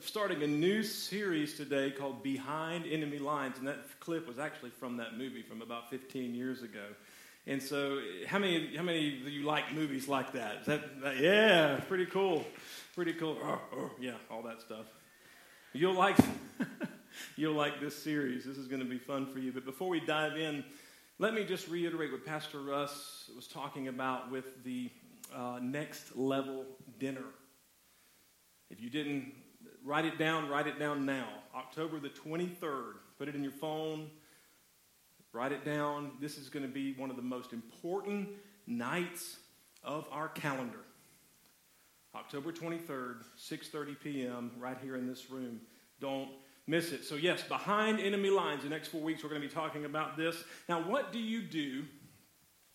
starting a new series today called Behind Enemy Lines, and that clip was actually from that movie from about 15 years ago. And so, how many how many of you like movies like that? Is that, that yeah, pretty cool, pretty cool. Oh, oh, yeah, all that stuff. You'll like you'll like this series. This is going to be fun for you. But before we dive in, let me just reiterate what Pastor Russ was talking about with the uh, next level dinner. If you didn't write it down, write it down now. October the 23rd. Put it in your phone. Write it down. This is going to be one of the most important nights of our calendar. October 23rd, 6:30 p.m. right here in this room. Don't miss it. So yes, behind enemy lines. The next 4 weeks we're going to be talking about this. Now, what do you do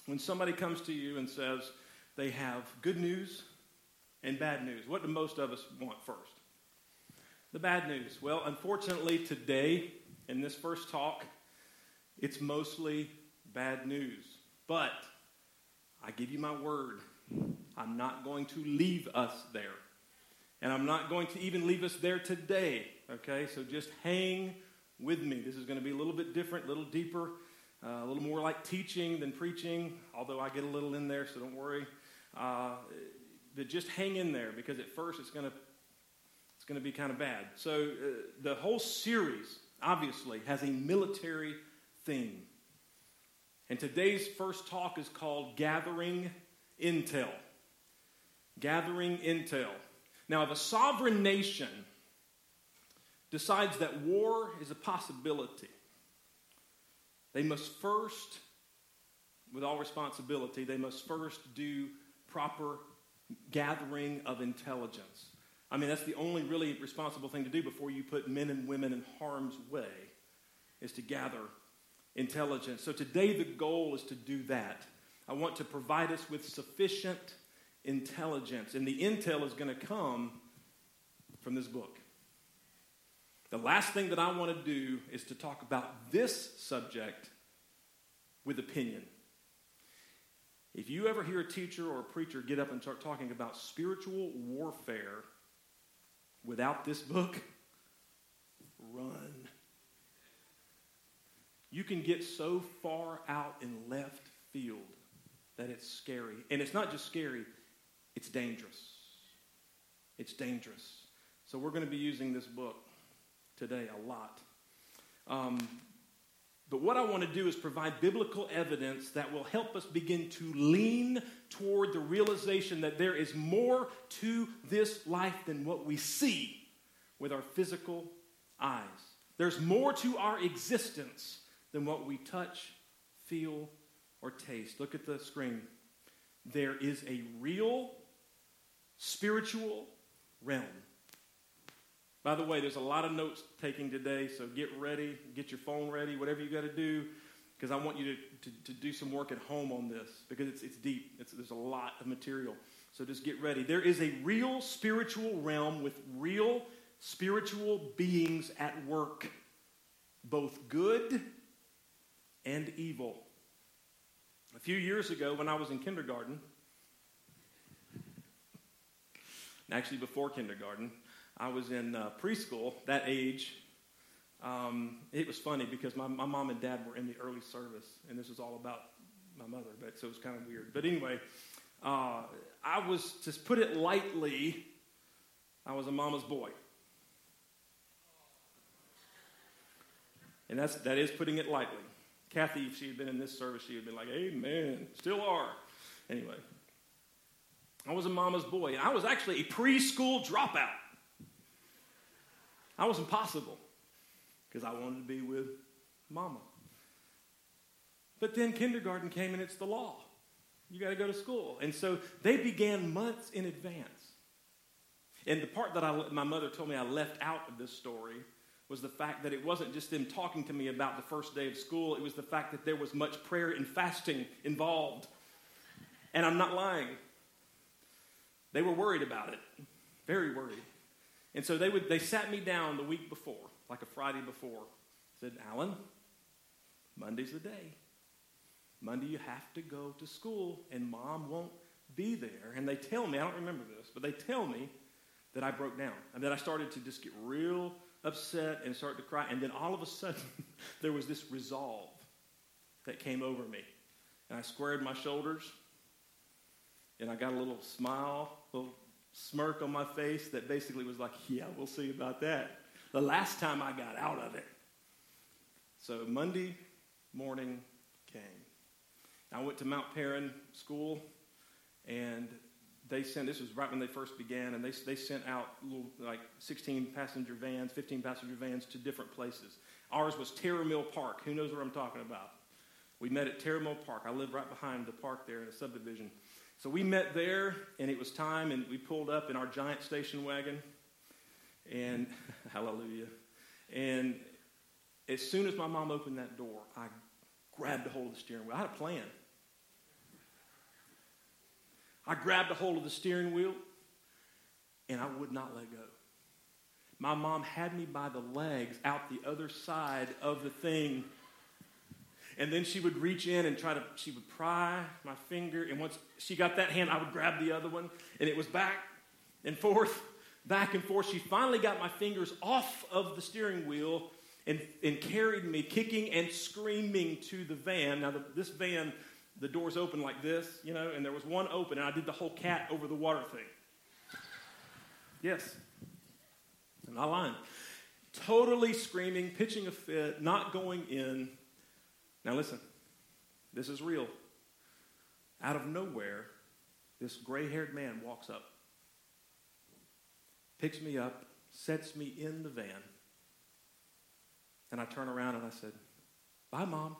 when somebody comes to you and says they have good news and bad news. What do most of us want first? The bad news. Well, unfortunately, today, in this first talk, it's mostly bad news. But I give you my word, I'm not going to leave us there. And I'm not going to even leave us there today. Okay? So just hang with me. This is going to be a little bit different, a little deeper, uh, a little more like teaching than preaching, although I get a little in there, so don't worry. Uh, that just hang in there because at first it's going to going to be kind of bad. So uh, the whole series obviously has a military theme. And today's first talk is called Gathering Intel. Gathering Intel. Now, if a sovereign nation decides that war is a possibility, they must first, with all responsibility, they must first do proper gathering of intelligence. I mean, that's the only really responsible thing to do before you put men and women in harm's way, is to gather intelligence. So today, the goal is to do that. I want to provide us with sufficient intelligence, and the intel is going to come from this book. The last thing that I want to do is to talk about this subject with opinion. If you ever hear a teacher or a preacher get up and start talking about spiritual warfare without this book, run. You can get so far out in left field that it's scary. And it's not just scary, it's dangerous. It's dangerous. So we're going to be using this book today a lot. Um, but what I want to do is provide biblical evidence that will help us begin to lean toward the realization that there is more to this life than what we see with our physical eyes. There's more to our existence than what we touch, feel, or taste. Look at the screen. There is a real spiritual realm by the way, there's a lot of notes taking today, so get ready, get your phone ready, whatever you got to do, because I want you to, to, to, do some work at home on this, because it's, it's deep. It's, there's a lot of material. So just get ready. There is a real spiritual realm with real spiritual beings at work, both good and evil. A few years ago, when I was in kindergarten, actually before kindergarten, I was in uh, preschool, that age. Um, it was funny because my, my mom and dad were in the early service, and this was all about my mother, but so it was kind of weird. But anyway, uh, I was, to put it lightly, I was a mama's boy. And that's, that is putting it lightly. Kathy, if she had been in this service, she would have been like, Amen. Still are. Anyway, I was a mama's boy. And I was actually a preschool dropout. I was impossible because I wanted to be with mama. But then kindergarten came and it's the law. You got to go to school. And so they began months in advance. And the part that I, my mother told me I left out of this story was the fact that it wasn't just them talking to me about the first day of school, it was the fact that there was much prayer and fasting involved. And I'm not lying. They were worried about it, very worried. And so they would they sat me down the week before, like a Friday before, said, Alan, Monday's the day. Monday you have to go to school and mom won't be there. And they tell me, I don't remember this, but they tell me that I broke down and that I started to just get real upset and start to cry. And then all of a sudden, there was this resolve that came over me. And I squared my shoulders and I got a little smile, little smirk on my face that basically was like, yeah, we'll see about that. The last time I got out of it. So Monday morning came. I went to Mount Paran School, and they sent, this was right when they first began, and they, they sent out little, like 16 passenger vans, 15 passenger vans to different places. Ours was Terrell Mill Park. Who knows what I'm talking about? We met at Terrell Mill Park. I live right behind the park there in a subdivision. So we met there, and it was time, and we pulled up in our giant station wagon, and hallelujah. And as soon as my mom opened that door, I grabbed a hold of the steering wheel. I had a plan. I grabbed a hold of the steering wheel and I would not let go. My mom had me by the legs out the other side of the thing. And then she would reach in and try to, she would pry my finger. And once she got that hand, I would grab the other one. And it was back and forth, back and forth. She finally got my fingers off of the steering wheel and, and carried me, kicking and screaming, to the van. Now, the, this van the doors open like this, you know, and there was one open, and I did the whole cat over the water thing. Yes. I'm not lying. Totally screaming, pitching a fit, not going in. Now, listen, this is real. Out of nowhere, this gray haired man walks up, picks me up, sets me in the van, and I turn around and I said, Bye, Mom.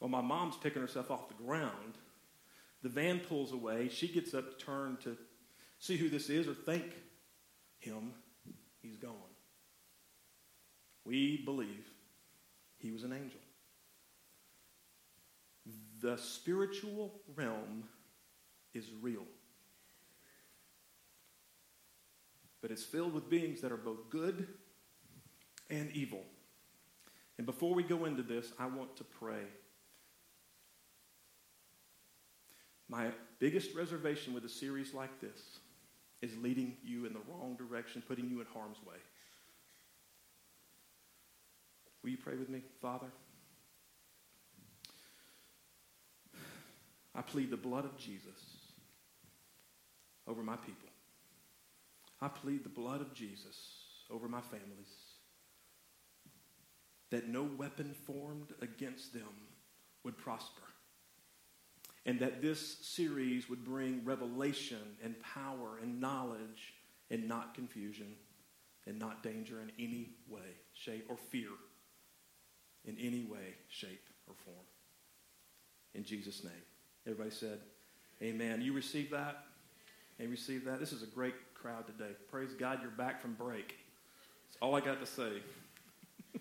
Well, my mom's picking herself off the ground. The van pulls away. She gets up to turn to see who this is or thank him. He's gone. We believe he was an angel. The spiritual realm is real. But it's filled with beings that are both good and evil. And before we go into this, I want to pray. My biggest reservation with a series like this is leading you in the wrong direction, putting you in harm's way. Will you pray with me, Father? I plead the blood of Jesus over my people. I plead the blood of Jesus over my families. That no weapon formed against them would prosper and that this series would bring revelation and power and knowledge and not confusion and not danger in any way, shape, or fear in any way, shape, or form. In Jesus' name. Everybody said, Amen. You receive that? And receive that? This is a great crowd today. Praise God, you're back from break. That's all I got to say.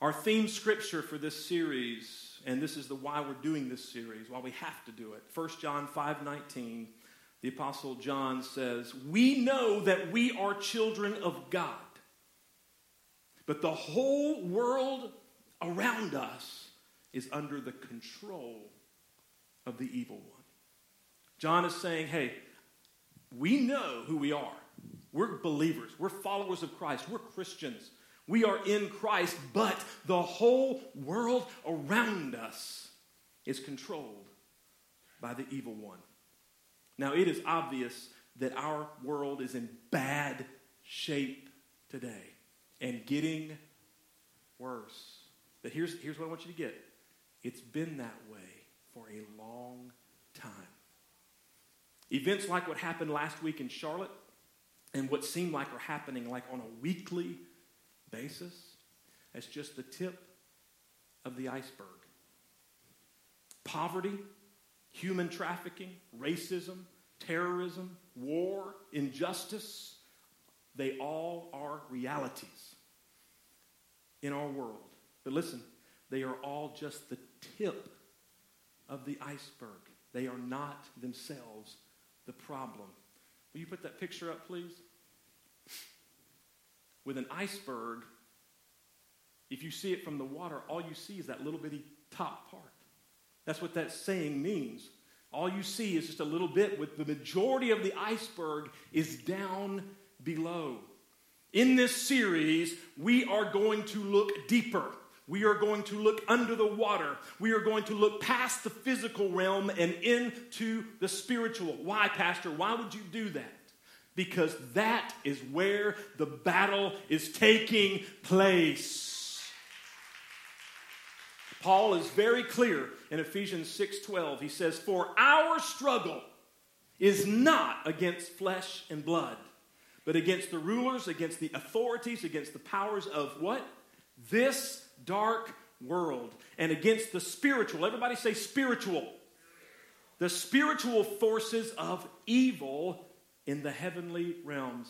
Our theme scripture for this series and this is the why we're doing this series, why we have to do it. 1 John 5:19, the apostle John says, "We know that we are children of God. But the whole world around us is under the control of the evil one." John is saying, "Hey, we know who we are. We're believers. We're followers of Christ. We're Christians. We are in Christ, but the whole world around us is controlled by the evil one. Now, it is obvious that our world is in bad shape today and getting worse. But here's, here's what I want you to get it's been that way for a long time. Events like what happened last week in Charlotte and what seemed like are happening like on a weekly basis as just the tip of the iceberg. Poverty, human trafficking, racism, terrorism, war, injustice, they all are realities in our world. But listen, they are all just the tip of the iceberg. They are not themselves the problem. Will you put that picture up, please? with an iceberg, if you see it from the water, all you see is that little bitty top part. That's what that saying means. All you see is just a little bit, with the majority of the iceberg is down below. In this series, we are going to look deeper. We are going to look under the water. We are going to look past the physical realm and into the spiritual. Why, Pastor? Why would you do that? Because that is where the battle is taking place. Paul is very clear in Ephesians 6:12. He says, "For our struggle is not against flesh and blood, but against the rulers, against the authorities, against the powers of what? This dark world, and against the spiritual. Everybody say spiritual. The spiritual forces of evil in the heavenly realms.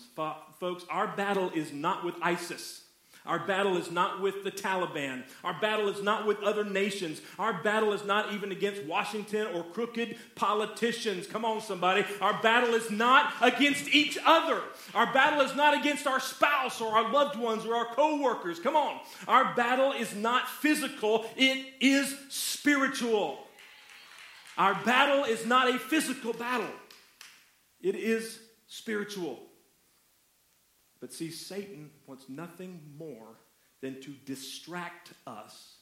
Folks, our battle is not with ISIS. Our battle is not with the Taliban. Our battle is not with other nations. Our battle is not even against Washington or crooked politicians. Come on, somebody. Our battle is not against each other. Our battle is not against our spouse or our loved ones or our co-workers. Come on. Our battle is not physical, it is spiritual. Our battle is not a physical battle. It is spiritual. But see, Satan wants nothing more than to distract us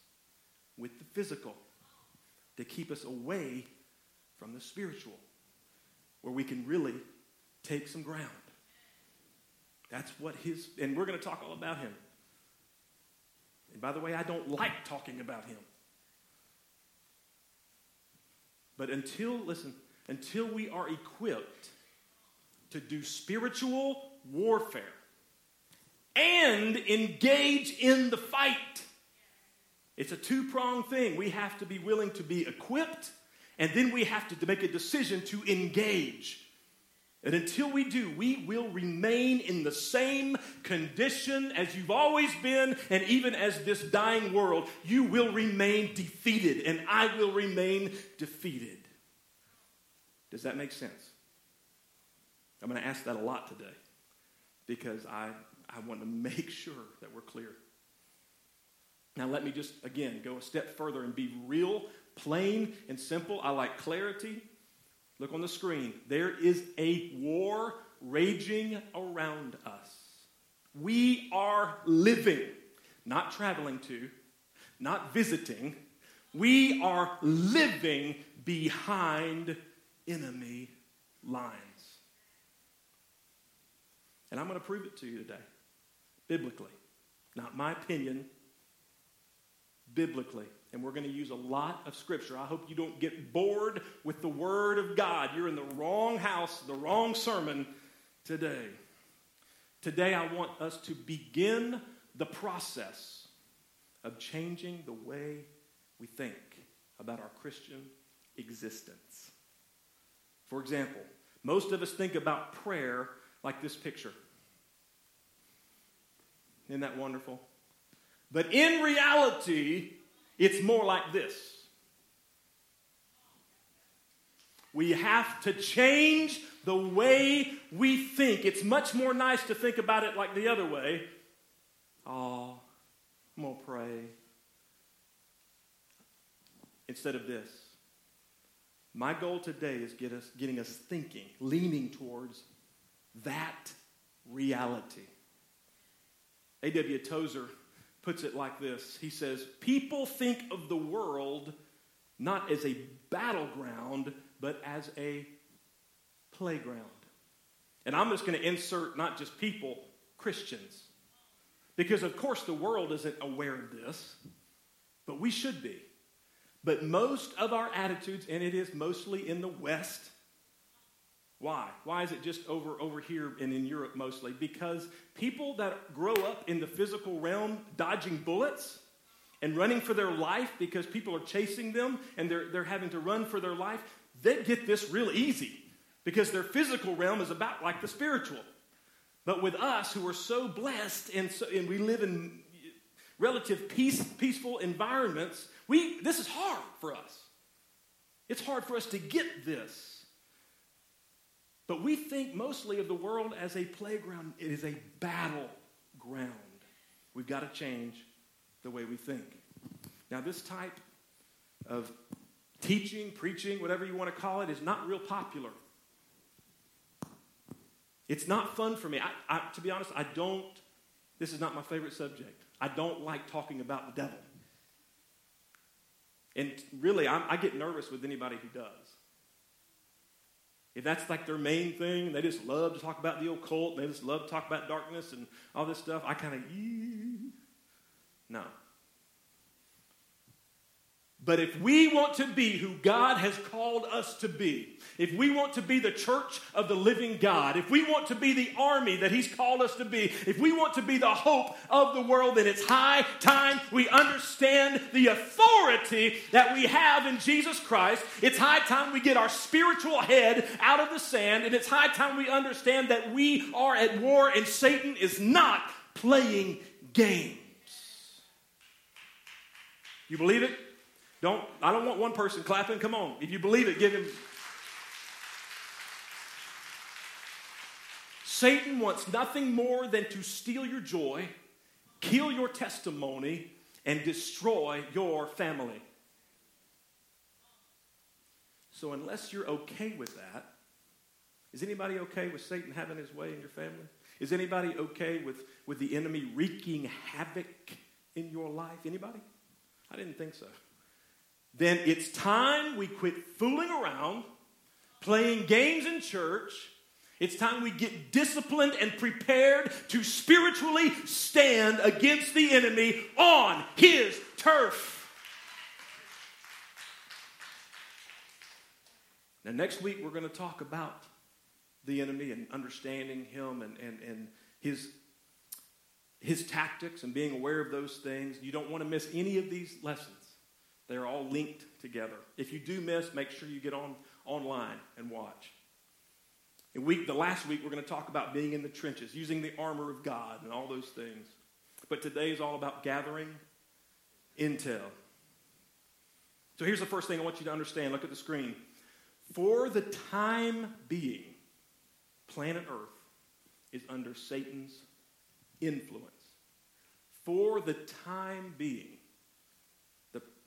with the physical, to keep us away from the spiritual, where we can really take some ground. That's what his, and we're going to talk all about him. And by the way, I don't like talking about him. But until, listen, until we are equipped to do spiritual warfare, and engage in the fight. It's a two pronged thing. We have to be willing to be equipped, and then we have to make a decision to engage. And until we do, we will remain in the same condition as you've always been, and even as this dying world, you will remain defeated, and I will remain defeated. Does that make sense? I'm going to ask that a lot today because I, I want to make sure that we're clear. Now, let me just, again, go a step further and be real, plain, and simple. I like clarity. Look on the screen. There is a war raging around us. We are living, not traveling to, not visiting. We are living behind enemy lines. And I'm going to prove it to you today biblically. Not my opinion, biblically. And we're going to use a lot of scripture. I hope you don't get bored with the word of God. You're in the wrong house, the wrong sermon today. Today, I want us to begin the process of changing the way we think about our Christian existence. For example, most of us think about prayer like this picture. Isn't that wonderful? But in reality, it's more like this. We have to change the way we think. It's much more nice to think about it like the other way. Oh, I'm going to pray. Instead of this. My goal today is get us, getting us thinking, leaning towards that reality. A.W. Tozer puts it like this He says, People think of the world not as a battleground, but as a playground. And I'm just going to insert not just people, Christians. Because, of course, the world isn't aware of this, but we should be. But most of our attitudes, and it is mostly in the West, why? Why is it just over, over here and in Europe mostly? Because people that grow up in the physical realm dodging bullets and running for their life because people are chasing them and they're, they're having to run for their life, they get this real easy because their physical realm is about like the spiritual. But with us who are so blessed and, so, and we live in relative peace, peaceful environments, we, this is hard for us. It's hard for us to get this. But we think mostly of the world as a playground. It is a battleground. We've got to change the way we think. Now, this type of teaching, preaching, whatever you want to call it, is not real popular. It's not fun for me. I, I, to be honest, I don't, this is not my favorite subject. I don't like talking about the devil. And really, I'm, I get nervous with anybody who does. If that's like their main thing, they just love to talk about the occult, and they just love to talk about darkness and all this stuff, I kind of, no. But if we want to be who God has called us to be, if we want to be the church of the living God, if we want to be the army that He's called us to be, if we want to be the hope of the world, then it's high time we understand the authority that we have in Jesus Christ. It's high time we get our spiritual head out of the sand, and it's high time we understand that we are at war and Satan is not playing games. You believe it? Don't, I don't want one person clapping. Come on. If you believe it, give him. Satan wants nothing more than to steal your joy, kill your testimony, and destroy your family. So, unless you're okay with that, is anybody okay with Satan having his way in your family? Is anybody okay with, with the enemy wreaking havoc in your life? Anybody? I didn't think so then it's time we quit fooling around, playing games in church. It's time we get disciplined and prepared to spiritually stand against the enemy on his turf. Now, next week, we're going to talk about the enemy and understanding him and, and, and his, his tactics and being aware of those things. You don't want to miss any of these lessons. They're all linked together. If you do miss, make sure you get on online and watch. In week, the last week, we're going to talk about being in the trenches, using the armor of God, and all those things. But today is all about gathering intel. So here's the first thing I want you to understand. Look at the screen. For the time being, planet Earth is under Satan's influence. For the time being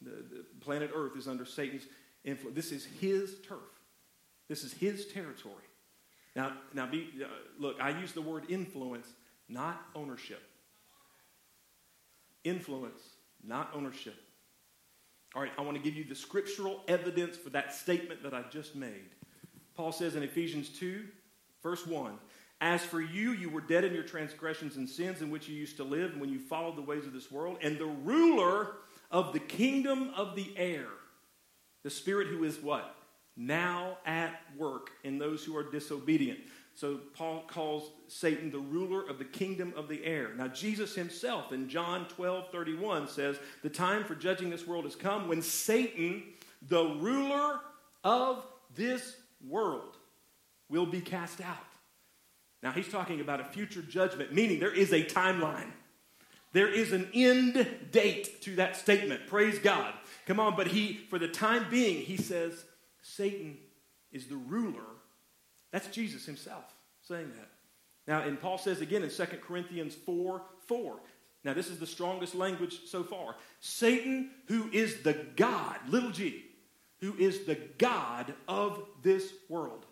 the, the planet Earth is under Satan's influence. This is his turf. This is his territory. Now, now be, uh, look, I use the word influence, not ownership. Influence, not ownership. All right, I want to give you the scriptural evidence for that statement that I just made. Paul says in Ephesians 2, verse 1 As for you, you were dead in your transgressions and sins in which you used to live when you followed the ways of this world, and the ruler of the kingdom of the air. The Spirit who is what? Now at work in those who are disobedient. So Paul calls Satan the ruler of the kingdom of the air. Now, Jesus himself in John 12 31 says, The time for judging this world has come when Satan, the ruler of this world, will be cast out. Now, he's talking about a future judgment, meaning there is a timeline. There is an end date to that statement. Praise God. Come on, but he, for the time being, he says Satan is the ruler. That's Jesus himself saying that. Now, and Paul says again in 2 Corinthians 4 4. Now, this is the strongest language so far. Satan, who is the God, little g, who is the God of this world,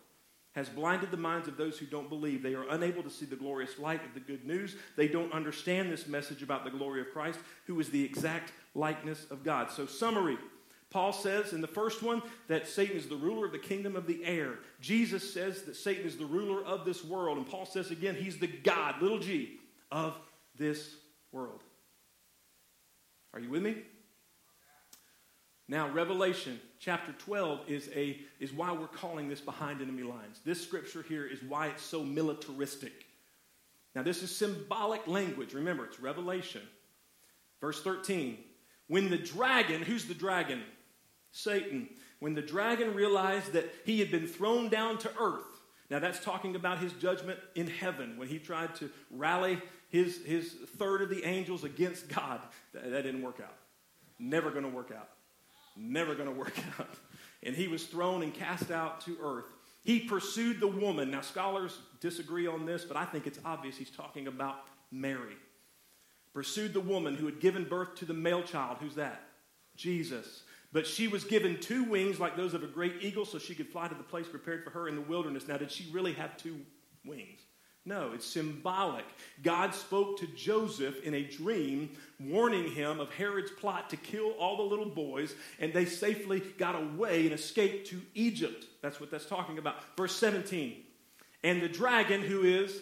has blinded the minds of those who don't believe. They are unable to see the glorious light of the good news. They don't understand this message about the glory of Christ, who is the exact likeness of God. So, summary. Paul says in the first one that Satan is the ruler of the kingdom of the air. Jesus says that Satan is the ruler of this world. And Paul says again, he's the God, little g, of this world. Are you with me? Now, Revelation chapter 12 is, a, is why we're calling this behind enemy lines. This scripture here is why it's so militaristic. Now, this is symbolic language. Remember, it's Revelation. Verse 13. When the dragon, who's the dragon? Satan. When the dragon realized that he had been thrown down to earth, now that's talking about his judgment in heaven when he tried to rally his, his third of the angels against God. That, that didn't work out. Never going to work out never going to work out. And he was thrown and cast out to earth. He pursued the woman. Now, scholars disagree on this, but I think it's obvious he's talking about Mary. Pursued the woman who had given birth to the male child. Who's that? Jesus. But she was given two wings like those of a great eagle so she could fly to the place prepared for her in the wilderness. Now, did she really have two wings? No, it's symbolic. God spoke to Joseph in a dream, warning him of Herod's plot to kill all the little boys, and they safely got away and escaped to Egypt. That's what that's talking about. Verse 17. And the dragon, who is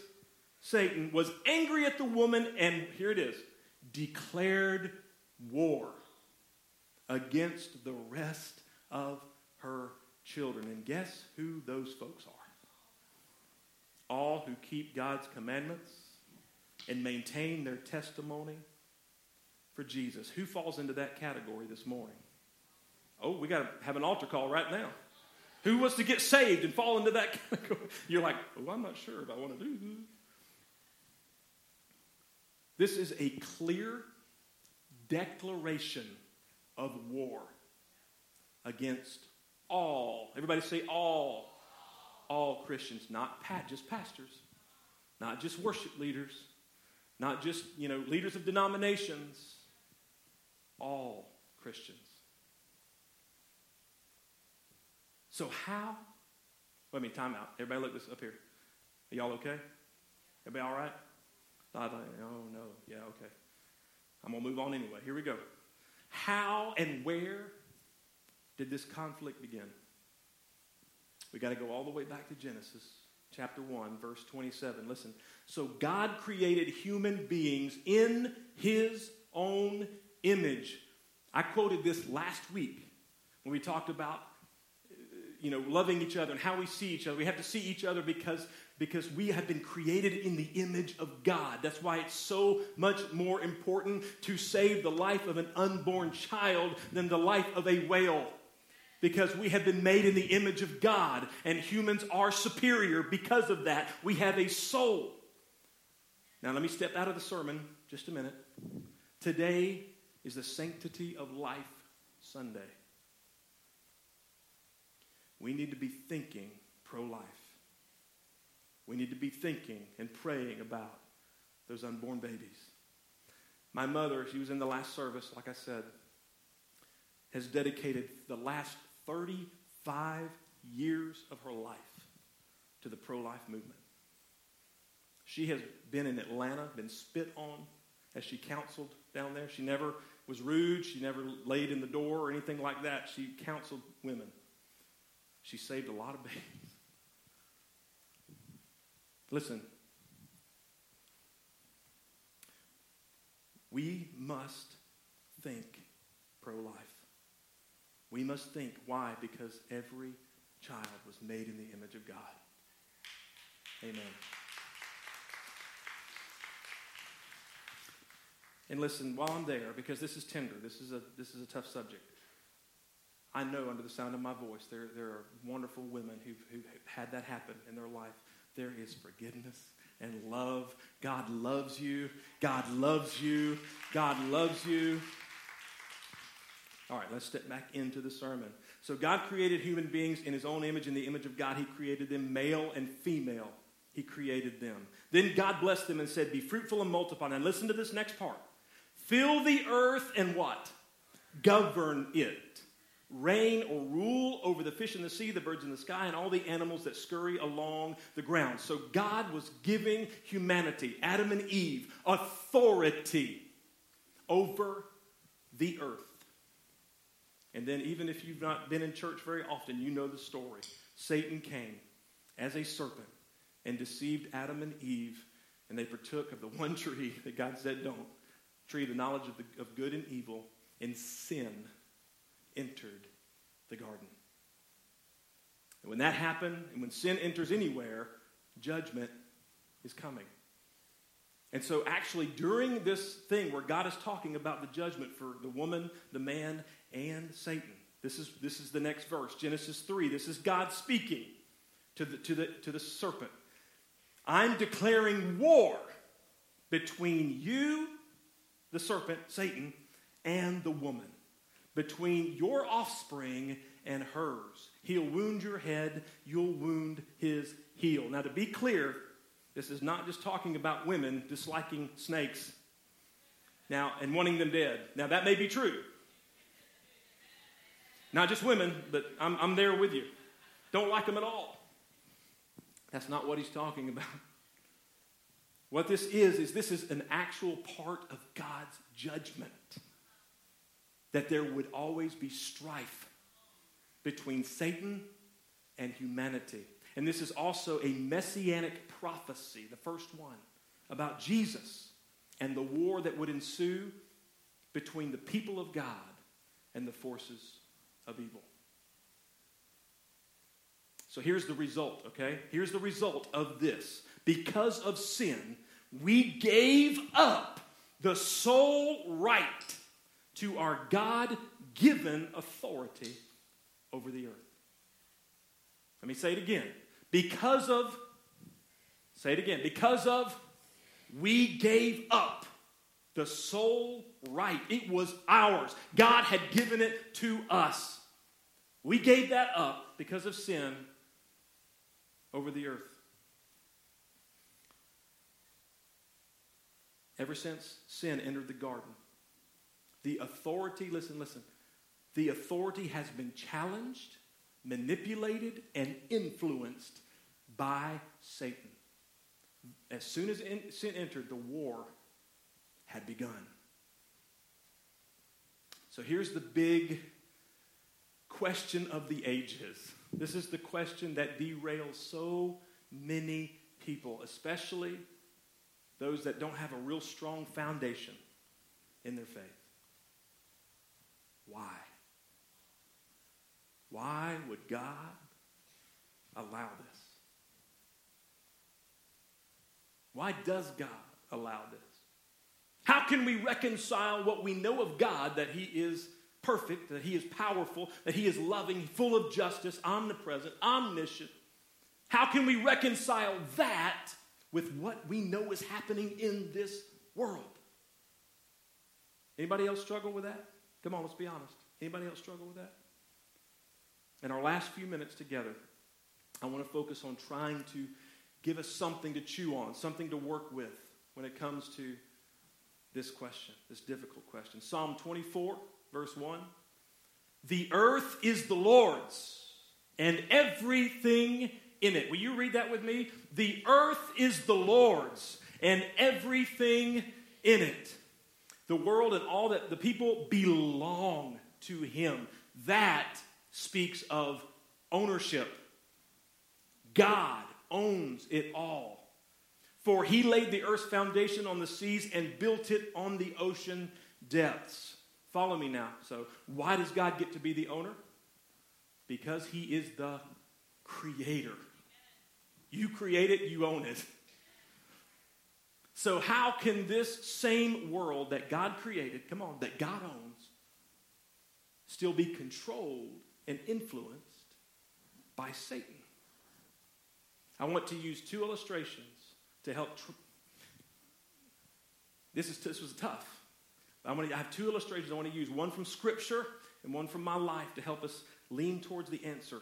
Satan, was angry at the woman, and here it is declared war against the rest of her children. And guess who those folks are? All who keep God's commandments and maintain their testimony for Jesus. Who falls into that category this morning? Oh, we got to have an altar call right now. Who wants to get saved and fall into that category? You're like, oh, I'm not sure if I want to do this. This is a clear declaration of war against all. Everybody say all. All Christians, not just pastors, not just worship leaders, not just, you know, leaders of denominations. All Christians. So how? Let me time out. Everybody look this up here. Are y'all okay? Everybody all right? I oh no, yeah, okay. I'm gonna move on anyway. Here we go. How and where did this conflict begin? We got to go all the way back to Genesis chapter 1, verse 27. Listen. So God created human beings in his own image. I quoted this last week when we talked about uh, you know loving each other and how we see each other. We have to see each other because because we have been created in the image of God. That's why it's so much more important to save the life of an unborn child than the life of a whale. Because we have been made in the image of God, and humans are superior because of that. We have a soul. Now, let me step out of the sermon just a minute. Today is the Sanctity of Life Sunday. We need to be thinking pro life. We need to be thinking and praying about those unborn babies. My mother, she was in the last service, like I said, has dedicated the last 35 years of her life to the pro life movement. She has been in Atlanta, been spit on as she counseled down there. She never was rude, she never laid in the door or anything like that. She counseled women. She saved a lot of babies. Listen, we must think pro life. We must think. Why? Because every child was made in the image of God. Amen. And listen, while I'm there, because this is tender, this is a, this is a tough subject. I know under the sound of my voice, there, there are wonderful women who've, who've had that happen in their life there is forgiveness and love. God loves you. God loves you. God loves you. All right, let's step back into the sermon. So, God created human beings in his own image. In the image of God, he created them male and female. He created them. Then God blessed them and said, Be fruitful and multiply. And listen to this next part fill the earth and what? Govern it reign or rule over the fish in the sea, the birds in the sky, and all the animals that scurry along the ground. So God was giving humanity, Adam and Eve, authority over the earth. And then, even if you've not been in church very often, you know the story. Satan came as a serpent and deceived Adam and Eve, and they partook of the one tree that God said don't tree, the knowledge of, the, of good and evil, and sin entered the garden. And when that happened, and when sin enters anywhere, judgment is coming. And so, actually, during this thing where God is talking about the judgment for the woman, the man, and Satan, this is, this is the next verse, Genesis 3. This is God speaking to the, to, the, to the serpent. I'm declaring war between you, the serpent, Satan, and the woman between your offspring and hers. He'll wound your head, you'll wound his heel. Now, to be clear, this is not just talking about women disliking snakes now and wanting them dead. Now, that may be true. Not just women, but I'm, I'm there with you. Don't like them at all. That's not what he's talking about. What this is, is this is an actual part of God's judgment. That there would always be strife between Satan and humanity. And this is also a messianic prophecy, the first one, about Jesus and the war that would ensue between the people of God and the forces of evil. So here's the result, okay? Here's the result of this. Because of sin, we gave up the sole right to our God given authority over the earth. Let me say it again. Because of, say it again, because of, we gave up the sole right. It was ours. God had given it to us. We gave that up because of sin over the earth. Ever since sin entered the garden, the authority, listen, listen, the authority has been challenged, manipulated, and influenced by Satan. As soon as sin entered, the war had begun. So here's the big question of the ages. This is the question that derails so many people, especially those that don't have a real strong foundation in their faith. Why? Why would God allow this? Why does God allow this? How can we reconcile what we know of God that He is perfect, that He is powerful, that He is loving, full of justice, omnipresent, omniscient? How can we reconcile that with what we know is happening in this world? Anybody else struggle with that? Come on, let's be honest. Anybody else struggle with that? In our last few minutes together, I want to focus on trying to give us something to chew on, something to work with when it comes to this question, this difficult question. Psalm 24, verse 1. The earth is the Lord's and everything in it. Will you read that with me? The earth is the Lord's and everything in it. The world and all that the people belong to him. That speaks of ownership. God owns it all. For he laid the earth's foundation on the seas and built it on the ocean depths. Follow me now. So, why does God get to be the owner? Because he is the creator. You create it, you own it. So, how can this same world that God created, come on, that God owns, still be controlled and influenced by Satan? I want to use two illustrations to help. Tr- this, is, this was tough. I, want to, I have two illustrations I want to use one from Scripture and one from my life to help us lean towards the answer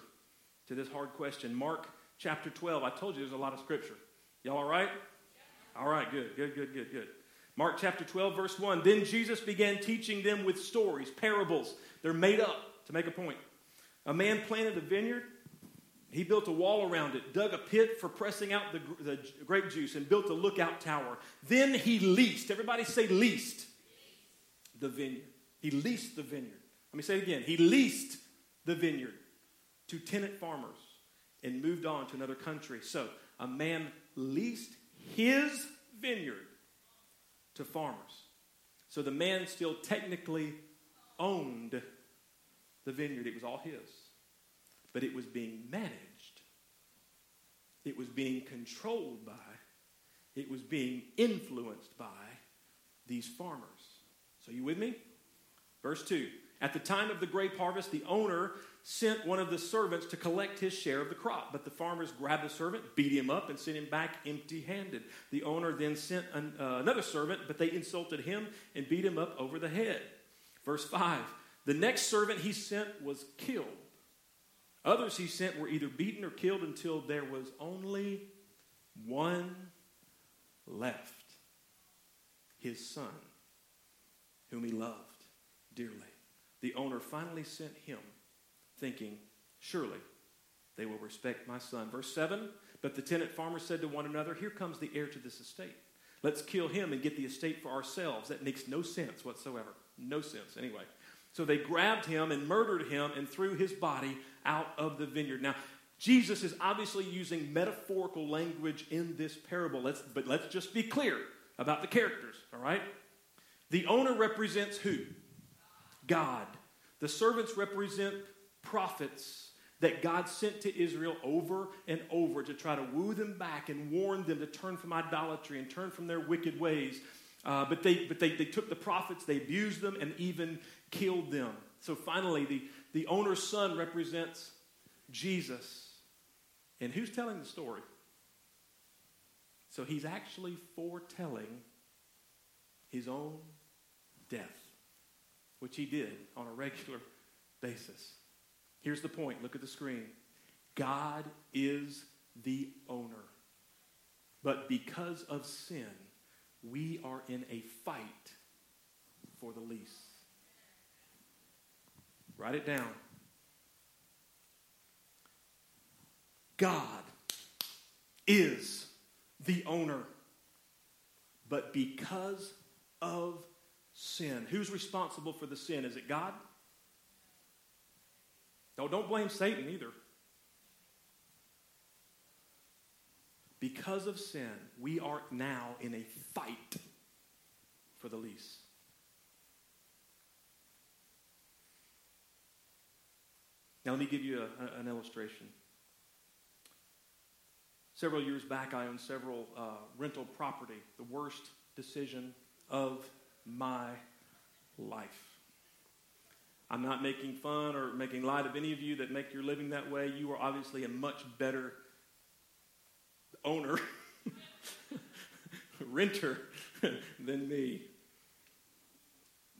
to this hard question. Mark chapter 12. I told you there's a lot of Scripture. Y'all all right? All right, good, good, good, good, good. Mark chapter 12, verse 1. Then Jesus began teaching them with stories, parables. They're made up to make a point. A man planted a vineyard he built a wall around it, dug a pit for pressing out the, the grape juice, and built a lookout tower. Then he leased, everybody say leased, the vineyard. He leased the vineyard. Let me say it again. He leased the vineyard to tenant farmers and moved on to another country. So a man leased his vineyard to farmers. So the man still technically owned the vineyard, it was all his but it was being managed, it was being controlled by, it was being influenced by these farmers. So, you with me? Verse 2 At the time of the grape harvest, the owner sent one of the servants to collect his share of the crop. But the farmers grabbed the servant, beat him up, and sent him back empty handed. The owner then sent an, uh, another servant, but they insulted him and beat him up over the head. Verse 5 The next servant he sent was killed. Others he sent were either beaten or killed until there was only one left his son, whom he loved dearly. The owner finally sent him thinking, Surely they will respect my son. Verse 7 But the tenant farmers said to one another, Here comes the heir to this estate. Let's kill him and get the estate for ourselves. That makes no sense whatsoever. No sense, anyway. So they grabbed him and murdered him and threw his body out of the vineyard. Now, Jesus is obviously using metaphorical language in this parable. Let's, but let's just be clear about the characters, all right? The owner represents who? God. The servants represent prophets that God sent to Israel over and over to try to woo them back and warn them to turn from idolatry and turn from their wicked ways. Uh, but they, but they, they took the prophets, they abused them, and even killed them. So finally, the, the owner's son represents Jesus. And who's telling the story? So he's actually foretelling his own death, which he did on a regular basis. Here's the point look at the screen God is the owner. But because of sin, we are in a fight for the lease. Write it down. God is the owner. But because of sin, who's responsible for the sin? Is it God? No, don't blame Satan either. Because of sin, we are now in a fight for the lease. Now, let me give you a, an illustration. Several years back, I owned several uh, rental property, the worst decision of my life. I'm not making fun or making light of any of you that make your living that way. You are obviously a much better owner, renter than me.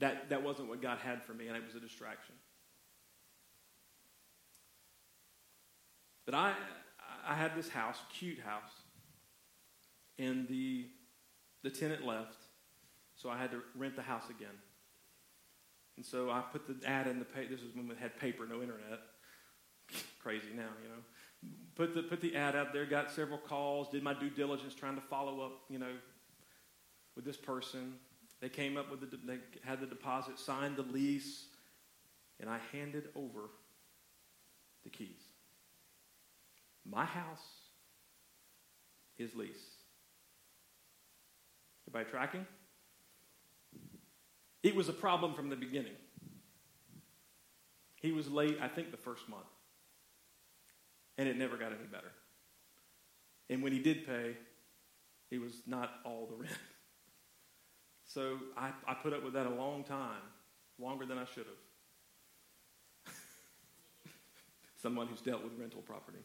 That, that wasn't what God had for me, and it was a distraction. But I, I had this house, cute house, and the, the tenant left, so I had to rent the house again. And so I put the ad in the paper. This was when we had paper, no internet. Crazy now, you know. Put the, put the ad out there, got several calls, did my due diligence trying to follow up, you know, with this person. They came up with the, they had the deposit, signed the lease, and I handed over the keys. My house is lease. Everybody tracking? It was a problem from the beginning. He was late, I think, the first month. And it never got any better. And when he did pay, it was not all the rent. So I, I put up with that a long time, longer than I should have. Someone who's dealt with rental property.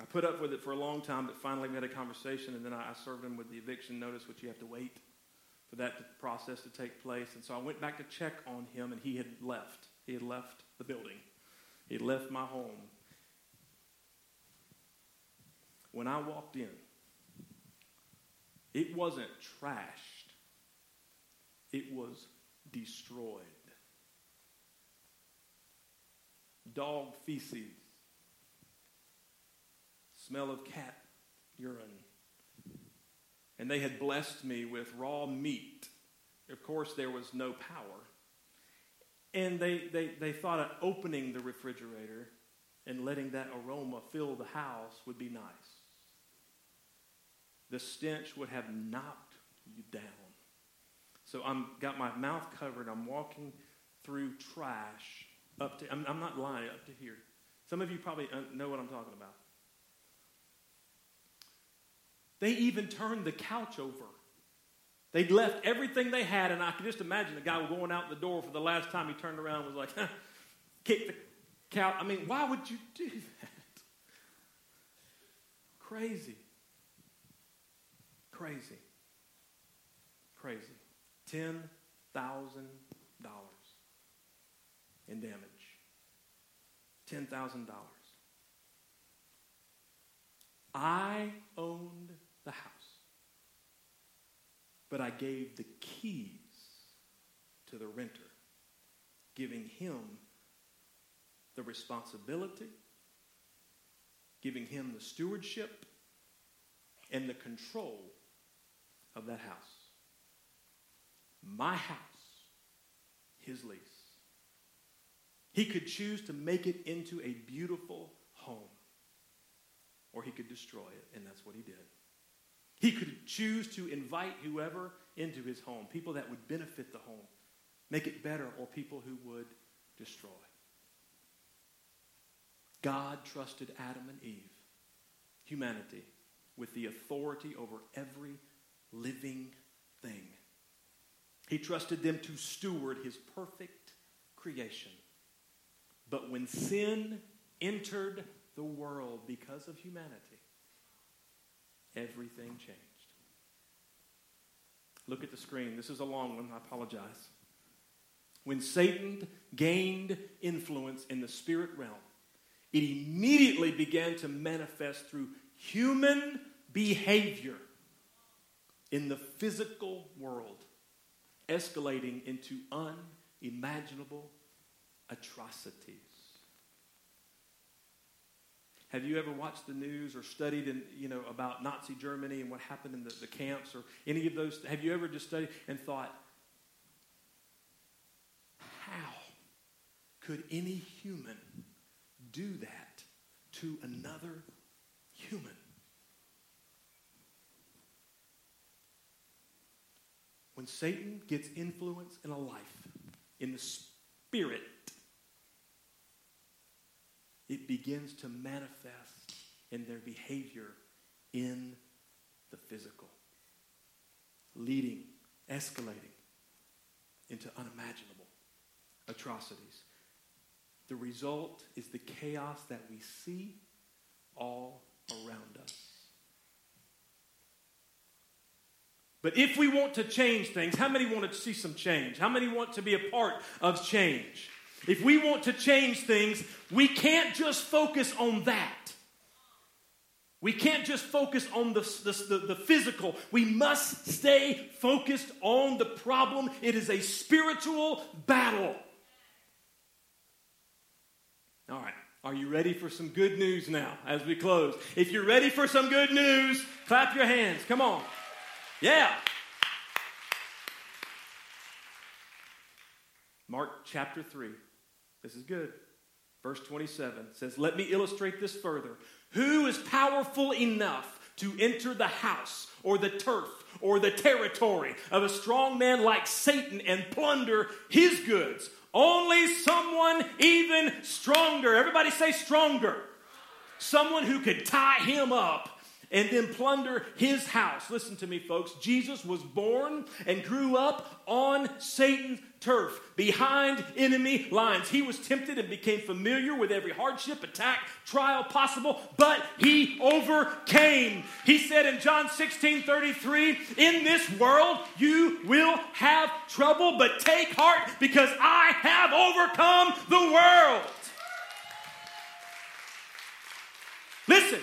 I put up with it for a long time, but finally we had a conversation, and then I, I served him with the eviction notice, which you have to wait for that process to take place. And so I went back to check on him, and he had left. He had left the building, he had left my home. When I walked in, it wasn't trashed, it was destroyed. Dog feces, smell of cat urine and they had blessed me with raw meat. Of course, there was no power. And they, they, they thought of opening the refrigerator and letting that aroma fill the house would be nice. The stench would have knocked you down. So I'm got my mouth covered. I'm walking through trash up to. I'm, I'm not lying. Up to here. Some of you probably know what I'm talking about. They even turned the couch over. They'd left everything they had, and I can just imagine the guy going out the door for the last time he turned around was like, kick the couch. I mean, why would you do that? Crazy. Crazy. Crazy. $10,000 in damage. $10,000. I owned the house. But I gave the keys to the renter, giving him the responsibility, giving him the stewardship and the control of that house. My house, his lease. He could choose to make it into a beautiful home, or he could destroy it, and that's what he did. He could choose to invite whoever into his home, people that would benefit the home, make it better, or people who would destroy. God trusted Adam and Eve, humanity, with the authority over every living thing. He trusted them to steward his perfect creation. But when sin entered the world because of humanity, everything changed. Look at the screen. This is a long one. I apologize. When Satan gained influence in the spirit realm, it immediately began to manifest through human behavior in the physical world, escalating into unimaginable atrocities. Have you ever watched the news or studied in, you know, about Nazi Germany and what happened in the, the camps or any of those? Have you ever just studied and thought, how could any human do that to another human? When Satan gets influence in a life, in the spirit, it begins to manifest in their behavior in the physical, leading, escalating into unimaginable atrocities. The result is the chaos that we see all around us. But if we want to change things, how many want to see some change? How many want to be a part of change? If we want to change things, we can't just focus on that. We can't just focus on the, the, the, physical. We must stay focused on the problem. It is a spiritual battle. All right. Are you ready for some good news now as we close? If you're ready for some good news, clap your hands. Come on. Yeah. Mark chapter 3. This is good. Verse 27 says, Let me illustrate this further. Who is powerful enough to enter the house or the turf or the territory of a strong man like Satan and plunder his goods? Only someone even stronger. Everybody say stronger. Someone who could tie him up and then plunder his house. Listen to me, folks. Jesus was born and grew up on Satan's turf, behind enemy lines. He was tempted and became familiar with every hardship, attack, trial possible, but he overcame. He said in John 16 33, In this world you will have trouble, but take heart because I have overcome the world. Listen,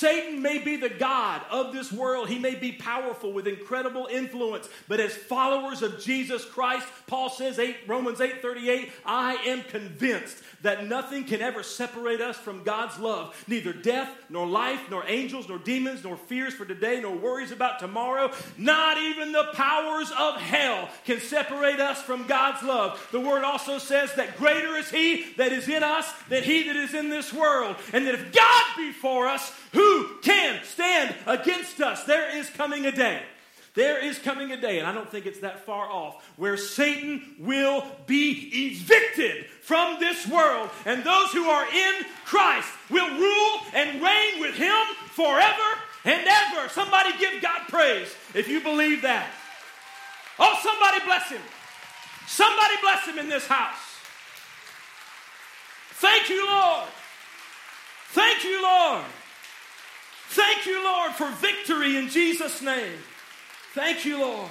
Satan may be the God of this world. He may be powerful with incredible influence. But as followers of Jesus Christ, Paul says, 8, Romans 8 38, I am convinced that nothing can ever separate us from God's love. Neither death, nor life, nor angels, nor demons, nor fears for today, nor worries about tomorrow. Not even the powers of hell can separate us from God's love. The word also says that greater is He that is in us than He that is in this world. And that if God be for us, who can stand against us? There is coming a day there is coming a day, and I don't think it's that far off, where Satan will be evicted from this world, and those who are in Christ will rule and reign with him forever and ever. Somebody give God praise if you believe that. Oh, somebody bless him. Somebody bless him in this house. Thank you, Lord. Thank you, Lord. Thank you, Lord, for victory in Jesus' name. Thank you, Lord.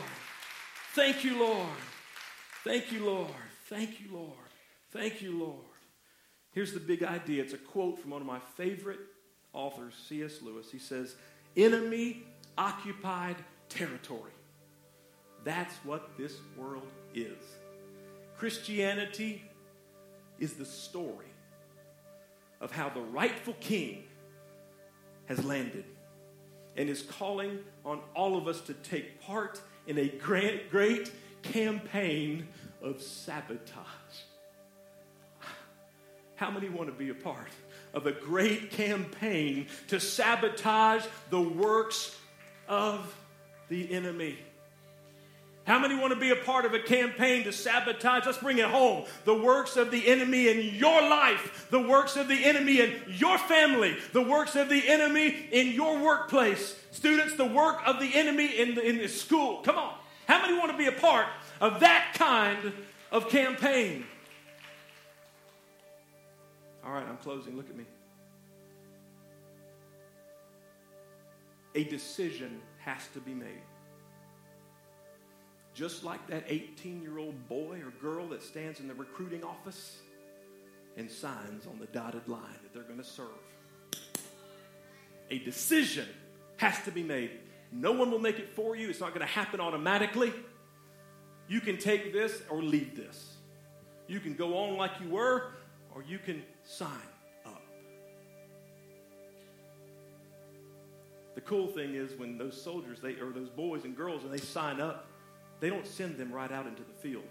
Thank you, Lord. Thank you, Lord. Thank you, Lord. Thank you, Lord. Here's the big idea. It's a quote from one of my favorite authors, C.S. Lewis. He says, Enemy occupied territory. That's what this world is. Christianity is the story of how the rightful king has landed and is calling on all of us to take part in a great, great campaign of sabotage. How many want to be a part of a great campaign to sabotage the works of the enemy? How many want to be a part of a campaign to sabotage? Let's bring it home. The works of the enemy in your life, the works of the enemy in your family, the works of the enemy in your workplace. Students, the work of the enemy in the, in the school. Come on. How many want to be a part of that kind of campaign? All right, I'm closing. Look at me. A decision has to be made. Just like that 18 year old boy or girl that stands in the recruiting office and signs on the dotted line that they're going to serve. A decision has to be made. No one will make it for you, it's not going to happen automatically. You can take this or leave this. You can go on like you were, or you can sign up. The cool thing is when those soldiers, they or those boys and girls, and they sign up, they don't send them right out into the field.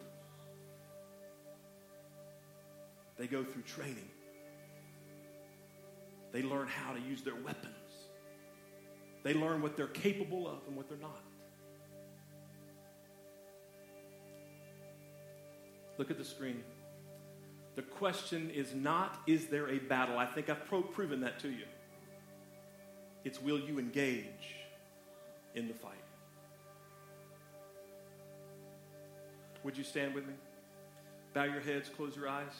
They go through training. They learn how to use their weapons. They learn what they're capable of and what they're not. Look at the screen. The question is not, is there a battle? I think I've pro- proven that to you. It's, will you engage in the fight? Would you stand with me? Bow your heads, close your eyes.